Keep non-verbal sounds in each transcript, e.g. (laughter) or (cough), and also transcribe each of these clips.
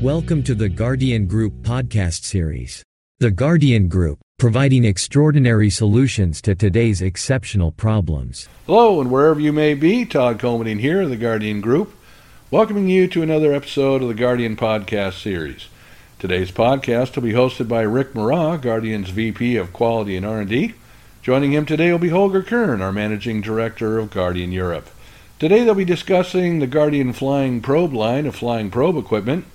Welcome to the Gardien Group podcast series. The Gardien Group, providing extraordinary solutions to today's exceptional problems. Hello, and wherever you may be, Todd Comadine here, of the Gardien Group, welcoming you to another episode of the Gardien podcast series. Today's podcast will be hosted by Rick Meraw, Gardien's VP of Quality and R&D. Joining him today will be Holger Kern, our Managing Director of Gardien Europe. Today they'll be discussing the Gardien Flying Probe line of flying probe equipment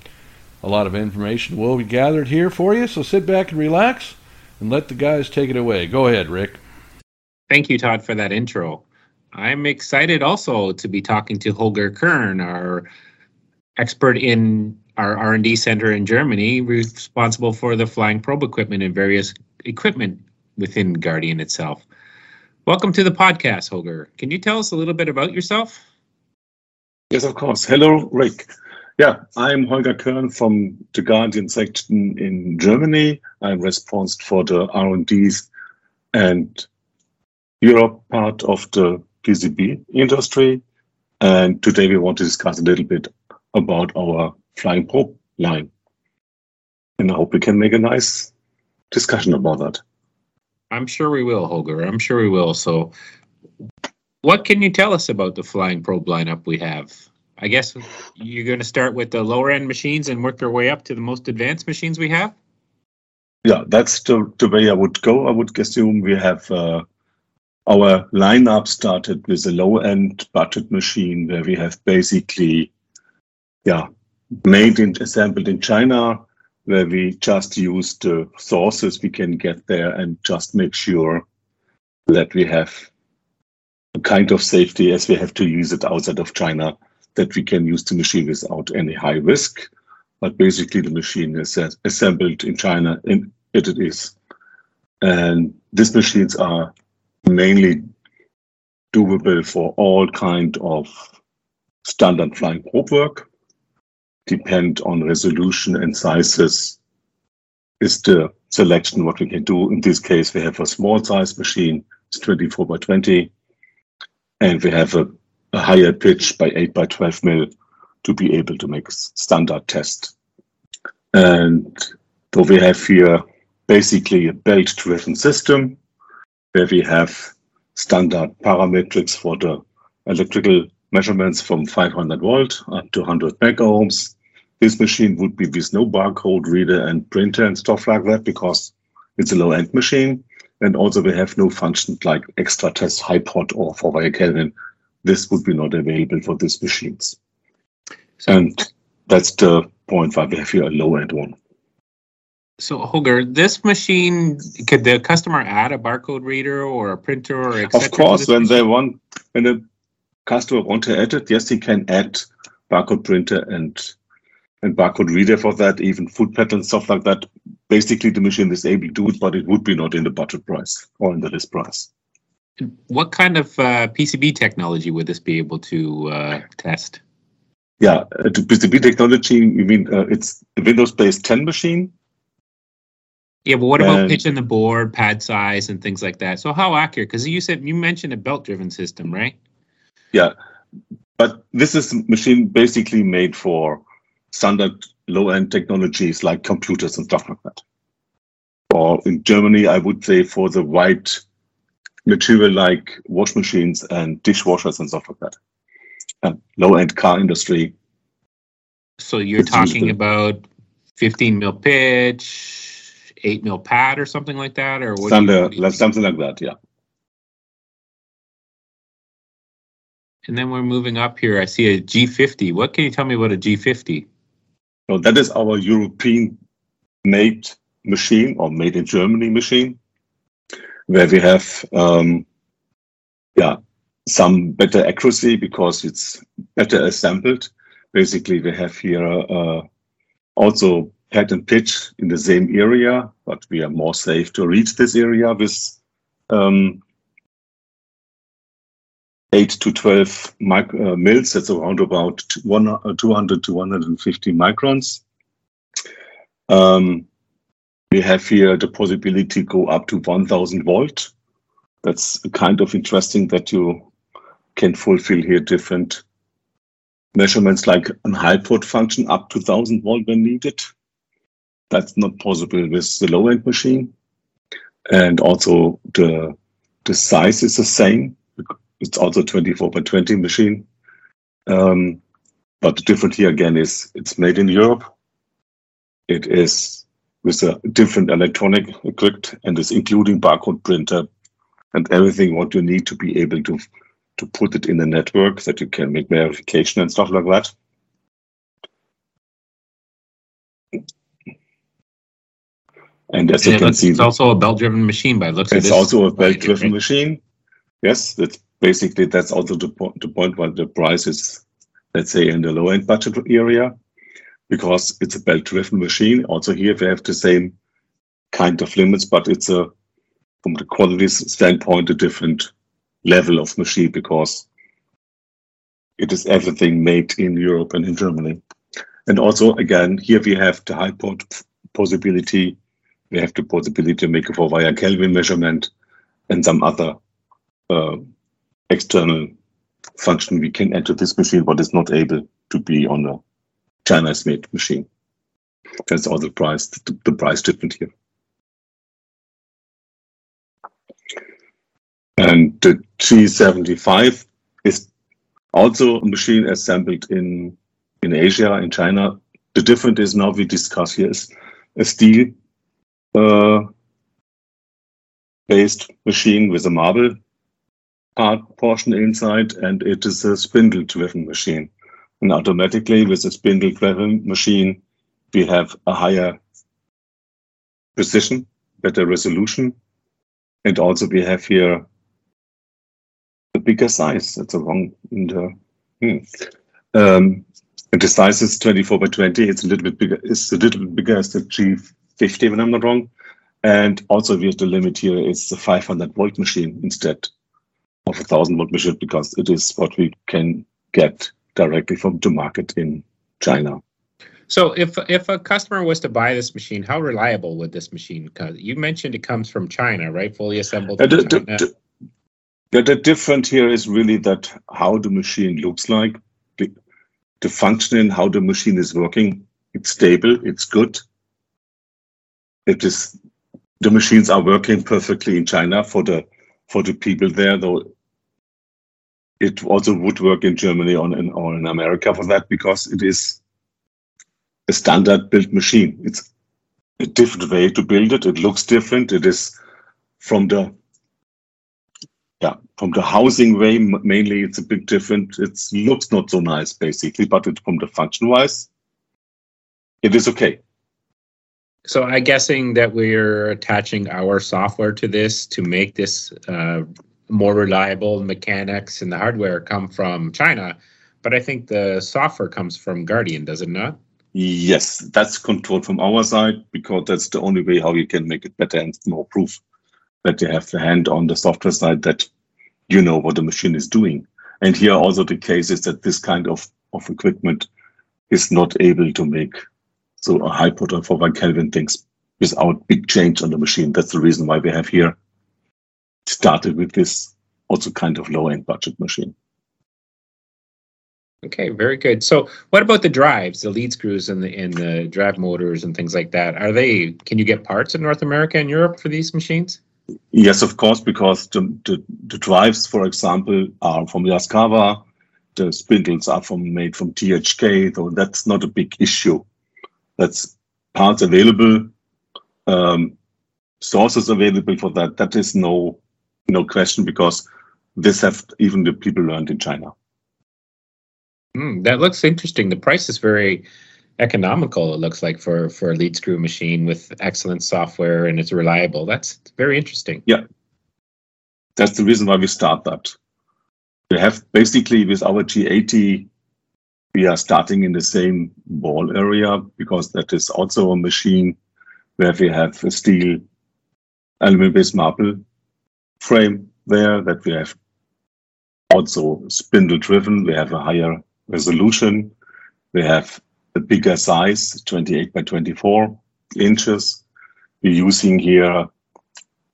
a lot of information will be gathered here for you, so sit back and relax and let the guys take it away. Go ahead, Rick. Thank you, Todd, for that intro. I'm excited also to be talking to Holger Kern, our expert in our R&D center in Germany, responsible for the flying probe equipment and various equipment within Gardien itself. Welcome to the podcast, Holger. Can you tell us a little bit about yourself? Yes, of course. Hello, Rick. Yeah, I'm Holger Kern from the Gardien section in Germany. I'm responsible for the R&Ds and Europe part of the PCB industry. And today we want to discuss a little bit about our flying probe line. And I hope we can make a nice discussion about that. I'm sure we will, Holger. I'm sure we will. So, what can you tell us about the flying probe lineup we have? I guess you're going to start with the lower end machines and work your way up to the most advanced machines we have. Yeah, that's the, the way I would go. I would assume we have uh, our lineup started with a low end budget machine where we have basically, yeah, made and assembled in China, where we just use the sources we can get there and just make sure that we have a kind of safety as we have to use it outside of China that we can use the machine without any high risk. But basically, the machine is assembled in China, and it is. And these machines are mainly doable for all kind of standard flying probe work. Depend on resolution and sizes is the selection what we can do. In this case, we have a small size machine, it's 24 by 20, and we have a a higher pitch by 8 by 12 mil to be able to make standard test. And so we have here basically a belt driven system where we have standard parametrics for the electrical measurements from 500 volt up to 100 megohms. This machine would be with no barcode reader and printer and stuff like that because it's a low end machine. And also we have no functions like extra test high pot or 4 Kelvin this would be not available for these machines. So, and that's the point why we have here a low end one. So Holger, this machine could the customer add a barcode reader or a printer or Of course, when machine? they want when the customer want to add it, yes, he can add barcode printer and and barcode reader for that, even foot pattern stuff like that. Basically, the machine is able to do it, but it would be not in the budget price or in the list price. What kind of uh, PCB technology would this be able to uh, test? Yeah, uh, to PCB technology, you mean uh, it's a Windows-based 10 machine? Yeah, but what about pitch in the board, pad size, and things like that? So how accurate? Because you said you mentioned a belt-driven system, right? Yeah, but this is a machine basically made for standard low-end technologies like computers and stuff like that. Or in Germany, I would say for the white material like wash machines and dishwashers and stuff like that. And low end car industry. So you're talking about 15 mil pitch, 8 mil pad or something like that? Or what something, you, something like that, yeah. And then we're moving up here. I see a G50. What can you tell me about a G50? So that is our European made machine or made in Germany machine where we have um, yeah some better accuracy because it's better assembled. Basically, we have here uh, also pad and pitch in the same area, but we are more safe to reach this area with um, 8 to 12 mic- uh, mils. That's around about one, uh, 200 to 150 microns. Um, we have here the possibility to go up to 1000 volt that's kind of interesting that you can fulfill here different measurements like an high port function up to 1000 volt when needed. That's not possible with the low end machine. And also the, the size is the same. It's also 24 by 20 machine. Um, but the difference here again is it's made in Europe. It is with a different electronic equipped and is including barcode printer and everything what you need to be able to to put it in the network that you can make verification and stuff like that. And as and you can see, it's also a belt-driven machine by looks. It's also a belt-driven machine. Yes, that's basically that's also the, po- the point where the price is, let's say, in the low-end budget area, because it's a belt-driven machine. Also here we have the same kind of limits, but it's a from the quality standpoint a different level of machine because it is everything made in Europe and in Germany. And also, again, here we have the high port possibility. We have the possibility to make a four wire Kelvin measurement and some other uh, external function we can enter this machine, but is not able to be on a Chinese made machine. That's all the price, the, the price different here. And the G75 is also a machine assembled in, in Asia, in China. The difference is now we discuss here is a steel uh, based machine with a marble part portion inside, and it is a spindle driven machine. And automatically, with a spindle driven machine, we have a higher precision, better resolution, and also we have here a bigger size. That's a wrong. And, uh, hmm. um, the size is 24 by 20. It's a little bit bigger. It's a little bit bigger as the G50, when I'm not wrong. And also, we have the limit here is a 500 volt machine instead of a 1000 volt machine because it is what we can get directly from to market in China. So, if if a customer was to buy this machine, how reliable would this machine? Because you mentioned it comes from China, right? Fully assembled. Uh, the, the, yeah, the difference here is really that how the machine looks like, the, the functioning, how the machine is working. It's stable, it's good. It is the machines are working perfectly in China for the for the people there, though it also would work in Germany or in, or in America for that because it is a standard built machine. It's a different way to build it. It looks different. It is from the yeah, from the housing way, mainly it's a bit different. It looks not so nice, basically, but it, from the function wise, it is okay. So I'm guessing that we're attaching our software to this to make this uh, more reliable. Mechanics and the hardware come from China, but I think the software comes from Gardien, does it not? Yes, that's controlled from our side because that's the only way how you can make it better and more proof that you have the hand on the software side that you know what the machine is doing. And here also the case is that this kind of, of equipment is not able to make so a high port for one Kelvin things without big change on the machine. That's the reason why we have here started with this also kind of low end budget machine. Okay, very good. So, what about the drives, the lead screws, and the and the drive motors and things like that? Are they? Can you get parts in North America and Europe for these machines? Yes, of course, because the, the, the drives, for example, are from Yaskawa. The spindles are from made from THK, so that's not a big issue. That's parts available, um, sources available for that. That is no no question because this have even the people learned in China. Mm, that looks interesting. The price is very economical. It looks like for for a lead screw machine with excellent software and it's reliable. That's very interesting. Yeah, that's the reason why we start that. We have basically with our G80, we are starting in the same ball area because that is also a machine where we have a steel aluminum-based marble frame there that we have also spindle driven. We have a higher resolution. We have a bigger size, 28 by 24 inches. We're using here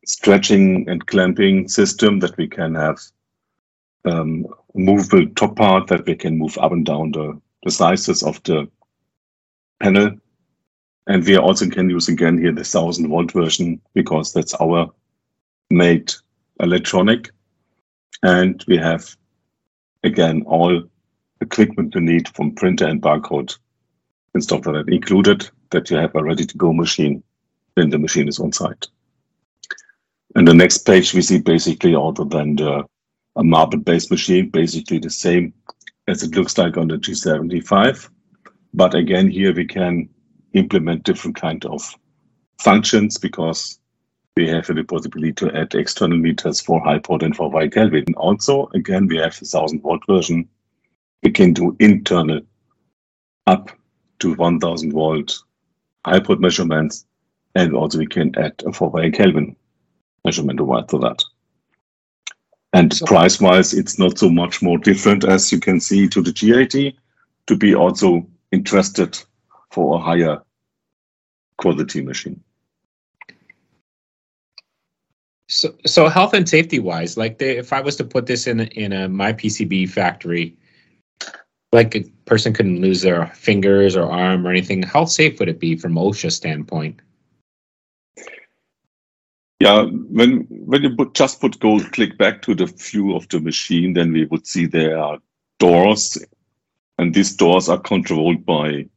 stretching and clamping system that we can have um, movable top part that we can move up and down the, the sizes of the panel. And we also can use again here the 1000 volt version because that's our made electronic. And we have again all equipment you need from printer and barcode and stuff like that included that you have a ready to go machine when the machine is on site. And the next page we see basically other than the a marble based machine, basically the same as it looks like on the G75. But again, here we can implement different kind of functions because we have the possibility to add external meters for high port and for Y Kelvin. Also, again, we have the 1000 volt version. We can do internal up to 1000 volt high port measurements, and also we can add a 4 Y Kelvin measurement to that. And price wise, it's not so much more different as you can see to the G80 to be also interested for a higher quality machine. So, so health and safety wise, like they, if I was to put this in in a my PCB factory, like a person couldn't lose their fingers or arm or anything, how safe would it be from OSHA standpoint? Yeah, when when you put, just put go click back to the view of the machine, then we would see there are doors, and these doors are controlled by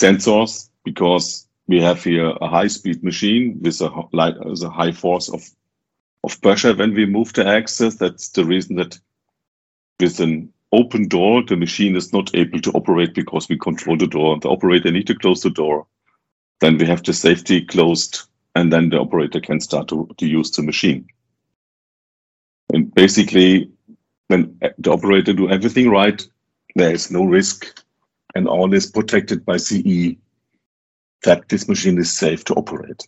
sensors because we have here a high speed machine with a with a high force of of pressure when we move the axis. That's the reason that with an open door, the machine is not able to operate because we control the door. The operator need to close the door. Then we have the safety closed and then the operator can start to, to use the machine. And basically, when uh, the operator do everything right, there is no risk and all is protected by CE that this machine is safe to operate.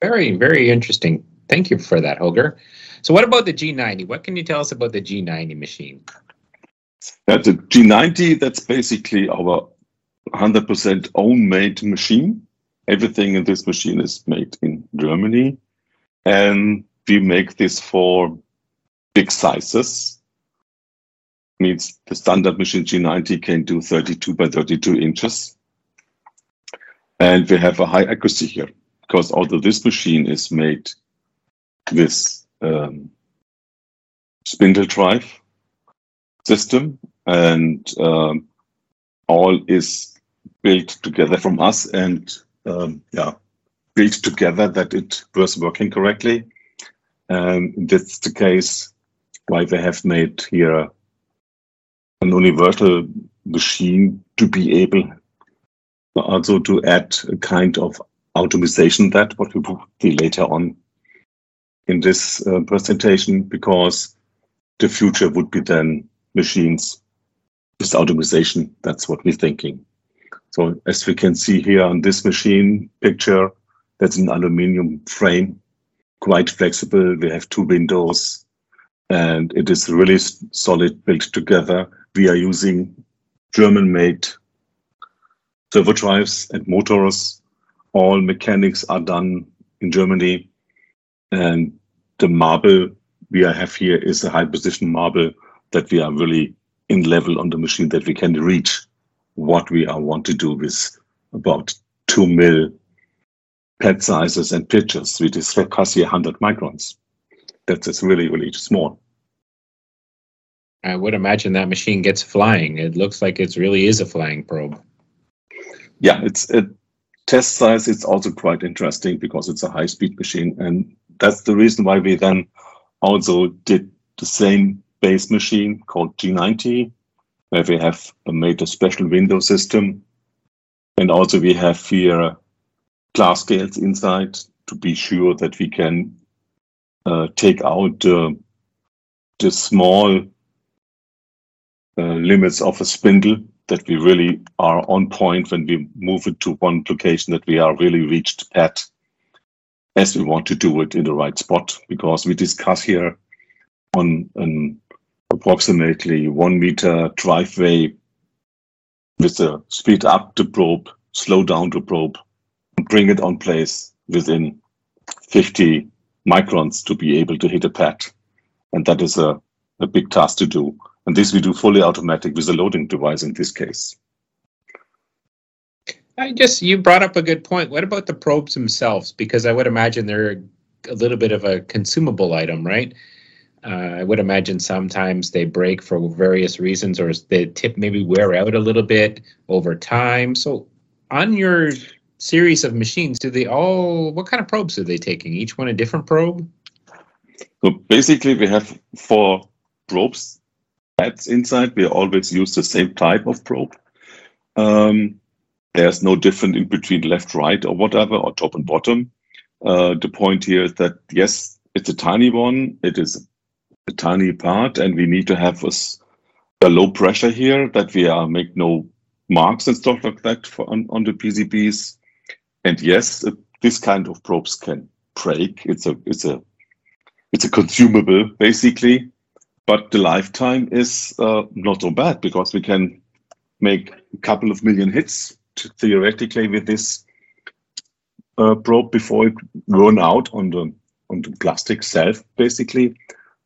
Very, very interesting. Thank you for that, Holger. So what about the G90? What can you tell us about the G90 machine? That's a G90, that's basically our 100% own made machine. Everything in this machine is made in Germany. And we make this for big sizes. Means the standard machine G90 can do 32 by 32 inches. And we have a high accuracy here because although this machine is made with um, spindle drive system and um, all is built together from us and um, yeah, built together that it was working correctly. And that's the case why they have made here an universal machine to be able also to add a kind of automation that what we will see later on in this uh, presentation because the future would be then machines with automation. That's what we're thinking. So as we can see here on this machine picture, that's an aluminium frame, quite flexible. We have two windows and it is really solid built together. We are using German made servo drives and motors. All mechanics are done in Germany. And the marble we have here is a high position marble that we are really in level on the machine that we can reach what we are want to do with about two mil pad sizes and pitches, which is roughly 100 microns. That is really, really small. I would imagine that machine gets flying. It looks like it really is a flying probe. Yeah, it's a test size. It's also quite interesting because it's a high speed machine. And that's the reason why we then also did the same base machine called G90 where we have made a special window system. And also we have here glass scales inside to be sure that we can uh, take out uh, the small uh, limits of a spindle that we really are on point when we move it to one location that we are really reached at as we want to do it in the right spot because we discuss here on an approximately one meter driveway with a speed up to probe, slow down to probe, bring it on place within 50 microns to be able to hit a pad. And that is a, a big task to do. And this we do fully automatic with a loading device in this case. I just you brought up a good point. What about the probes themselves? Because I would imagine they're a little bit of a consumable item, right? Uh, I would imagine sometimes they break for various reasons, or the tip maybe wear out a little bit over time. So, on your series of machines, do they all? What kind of probes are they taking? Each one a different probe? So basically, we have four probes pads inside. We always use the same type of probe. Um, there's no different in between left, right, or whatever, or top and bottom. Uh, the point here is that yes, it's a tiny one. It is a tiny part, and we need to have a, a low pressure here that we are make no marks and stuff like that for on, on the PCBs. And yes, uh, this kind of probes can break. It's a it's a it's a consumable basically, but the lifetime is uh, not so bad because we can make a couple of million hits theoretically with this uh, probe before it run out on the on the plastic self basically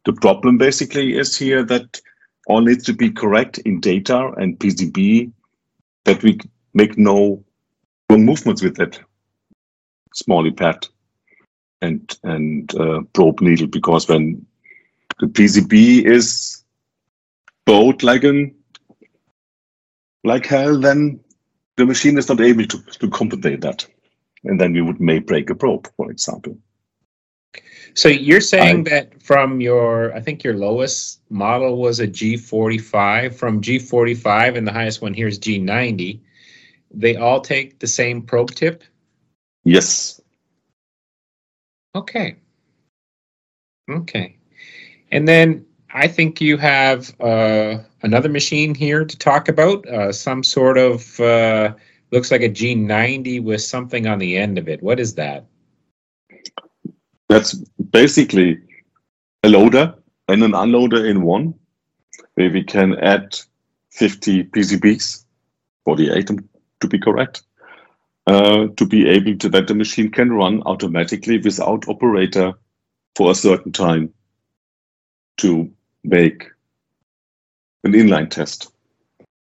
the problem basically is here that all needs to be correct in data and PCB that we make no wrong movements with that small pad and and uh, probe needle because when the PCB is bowed like an like hell, then the machine is not able to, to compensate that. And then we would may break a probe, for example. So you're saying I, that from your, I think your lowest model was a G45, from G45 and the highest one here is G90, they all take the same probe tip? Yes. Okay. Okay. And then I think you have uh, another machine here to talk about, uh, some sort of, uh, looks like a G90 with something on the end of it. What is that? That's basically a loader and an unloader in one, where we can add 50 PCBs, 48 to be correct, uh, to be able to that the machine can run automatically without operator for a certain time to make an inline test.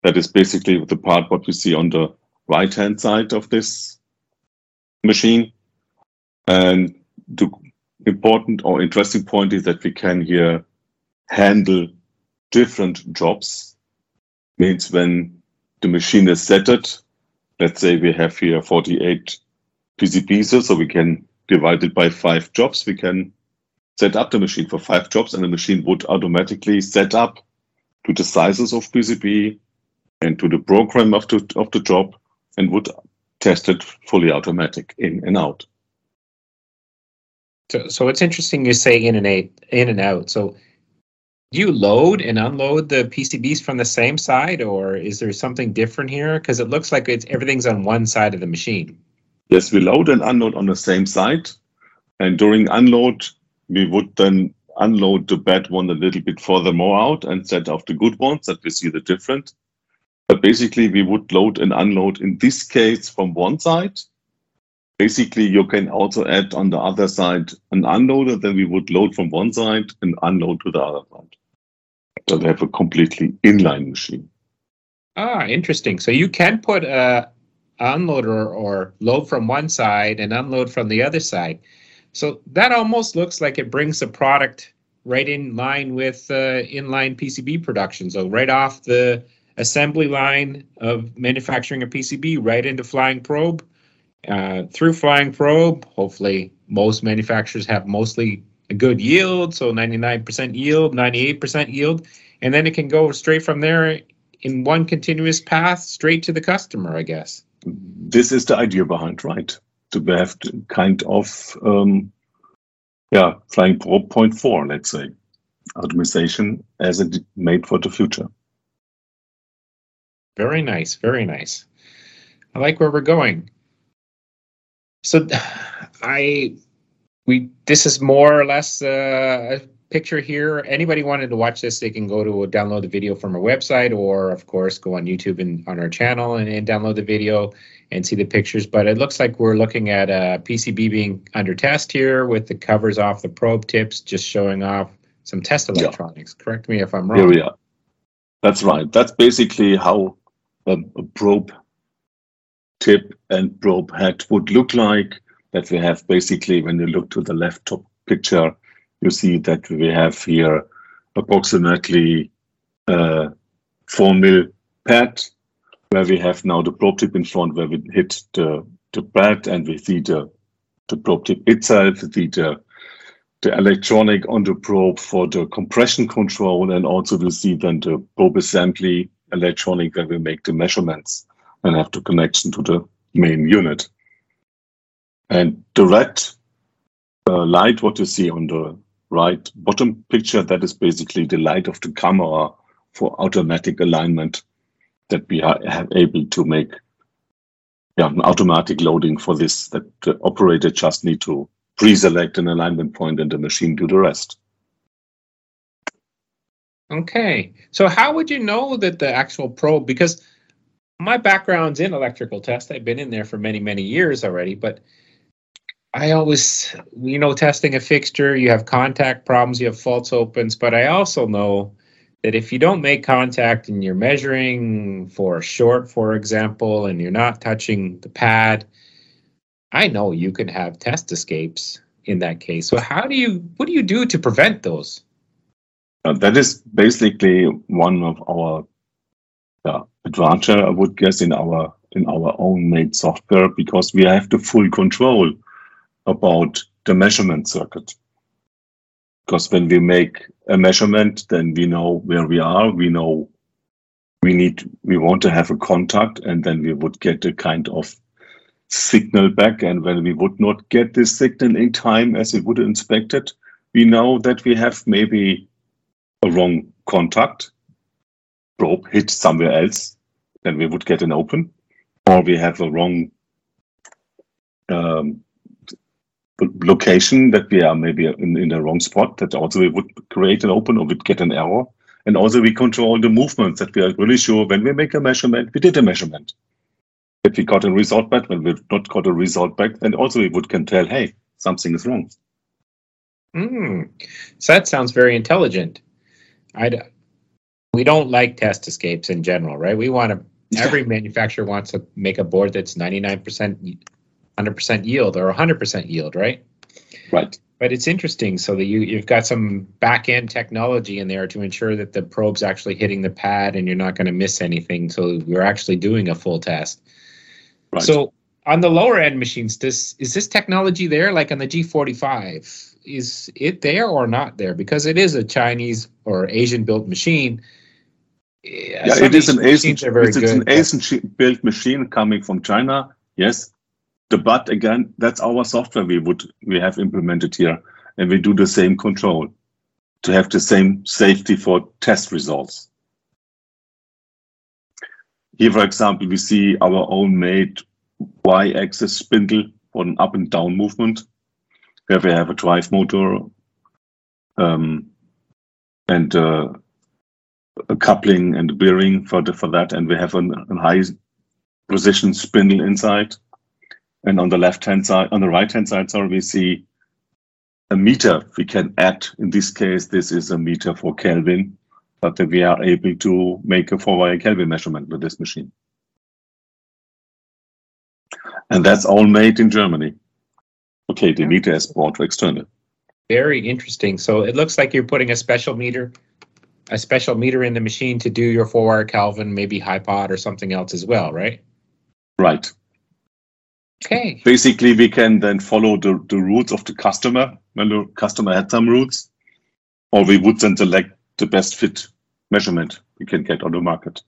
That is basically the part what we see on the right hand side of this machine. And the important or interesting point is that we can here handle different jobs. Means when the machine is setted, let's say we have here 48 PCBs, so we can divide it by five jobs. We can set up the machine for five jobs and the machine would automatically set up to the sizes of PCB and to the program of the, of the job and would test it fully automatic in and out. So, so it's interesting you say in and out, in and out. So do you load and unload the PCBs from the same side or is there something different here? Because it looks like it's everything's on one side of the machine. Yes, we load and unload on the same side. And during unload, we would then unload the bad one a little bit further more out and set off the good ones that we see the different. But basically, we would load and unload in this case from one side. Basically, you can also add on the other side an unloader, then we would load from one side and unload to the other side. So they have a completely inline machine. Ah, interesting. So you can put a unloader or load from one side and unload from the other side. So that almost looks like it brings the product right in line with uh, inline PCB production. So right off the assembly line of manufacturing a PCB right into flying probe. Uh, through flying probe, hopefully most manufacturers have mostly a good yield, so 99% yield, 98% yield, and then it can go straight from there in one continuous path straight to the customer, I guess. This is the idea behind, right? to have kind of um, yeah flying probe point four, let's say, optimization as it made for the future. Very nice, very nice. I like where we're going. So, I we this is more or less uh, a picture here. Anybody wanted to watch this, they can go to download the video from our website, or of course, go on YouTube and on our channel and, and download the video and see the pictures. But it looks like we're looking at a PCB being under test here with the covers off the probe tips, just showing off some test electronics. Yeah. Correct me if I'm wrong. Here we are. That's right. That's basically how a, a probe tip and probe head would look like. That we have basically, when you look to the left top picture, you see that we have here approximately uh, 4 mil pad where we have now the probe tip in front where we hit the, the pad and we see the, the probe tip itself, see the, the electronic on the probe for the compression control and also we see then the probe assembly electronic where we make the measurements and have the connection to the main unit. And the red uh, light, what you see on the right bottom picture, that is basically the light of the camera for automatic alignment that we are able to make yeah, an automatic loading for this that the operator just need to pre-select an alignment point and the machine do the rest. Okay. So how would you know that the actual probe because my background's in electrical test. I've been in there for many, many years already, but I always, you know, testing a fixture, you have contact problems, you have faults opens, but I also know that if you don't make contact and you're measuring for short, for example, and you're not touching the pad, I know you can have test escapes in that case. So how do you, what do you do to prevent those? Uh, that is basically one of our advantage, I would guess, in our in our own made software because we have the full control about the measurement circuit. Because when we make a measurement, then we know where we are. We know we need, we want to have a contact, and then we would get a kind of signal back. And when we would not get this signal in time as it would inspect it, we know that we have maybe a wrong contact probe hit somewhere else, then we would get an open, or we have a wrong um, location that we are maybe in, in the wrong spot that also we would create an open or we'd get an error. And also we control the movements that we are really sure when we make a measurement, we did a measurement. If we got a result back, when we've not got a result back, then also we would can tell, hey, something is wrong. Mm. So that sounds very intelligent. I we don't like test escapes in general, right? We want to. (laughs) Every manufacturer wants to make a board that's ninety nine percent 100% yield or 100% yield, right? Right. But it's interesting so that you, you've got some back end technology in there to ensure that the probe's actually hitting the pad and you're not going to miss anything. So you're actually doing a full test. Right. So on the lower end machines, this is this technology there, like on the G45? Is it there or not there? Because it is a Chinese or Asian built machine. Yeah, it is an Asian, it's, it's an Asian built machine coming from China. Yes, the but again, that's our software we would we have implemented here, and we do the same control to have the same safety for test results. Here, for example, we see our own made y-axis spindle for an up and down movement, where we have a drive motor um, and uh, coupling and bearing for the, for that, and we have a high precision spindle inside. And on the left-hand side, on the right-hand side, sorry, we see a meter we can add. In this case, this is a meter for Kelvin, but we are able to make a four-wire Kelvin measurement with this machine. And that's all made in Germany. Okay, the meter is bought external. Very interesting. So it looks like you're putting a special meter, a special meter in the machine to do your four-wire Kelvin, maybe HiPod or something else as well, right? Right. Okay. Basically, we can then follow the, the routes of the customer when the customer had some routes, or we would then select the best fit measurement we can get on the market.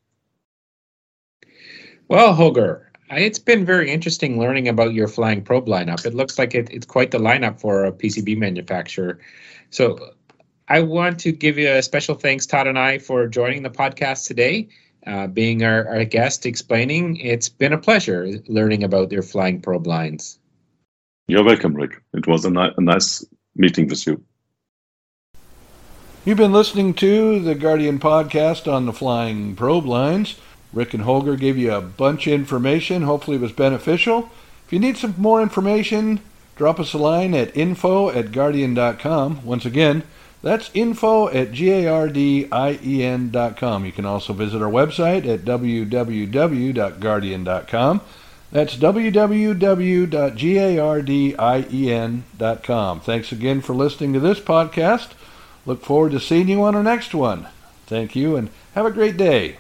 Well, Holger, it's been very interesting learning about your flying probe lineup. It looks like it, it's quite the lineup for a PCB manufacturer. So I want to give you a special thanks, Todd and I, for joining the podcast today uh, being our, our guest explaining. It's been a pleasure learning about your flying probe lines. You're welcome, Rick. It was a, ni- a nice meeting with you. You've been listening to the Gardien podcast on the flying probe lines. Rick and Holger gave you a bunch of information. Hopefully, it was beneficial. If you need some more information, drop us a line at info at gardien.com. Once again, that's info at G-A-R-D-I-E-N.com. You can also visit our website at www.gardien.com. That's www.gardien.com. Thanks again for listening to this podcast. Look forward to seeing you on our next one. Thank you and have a great day.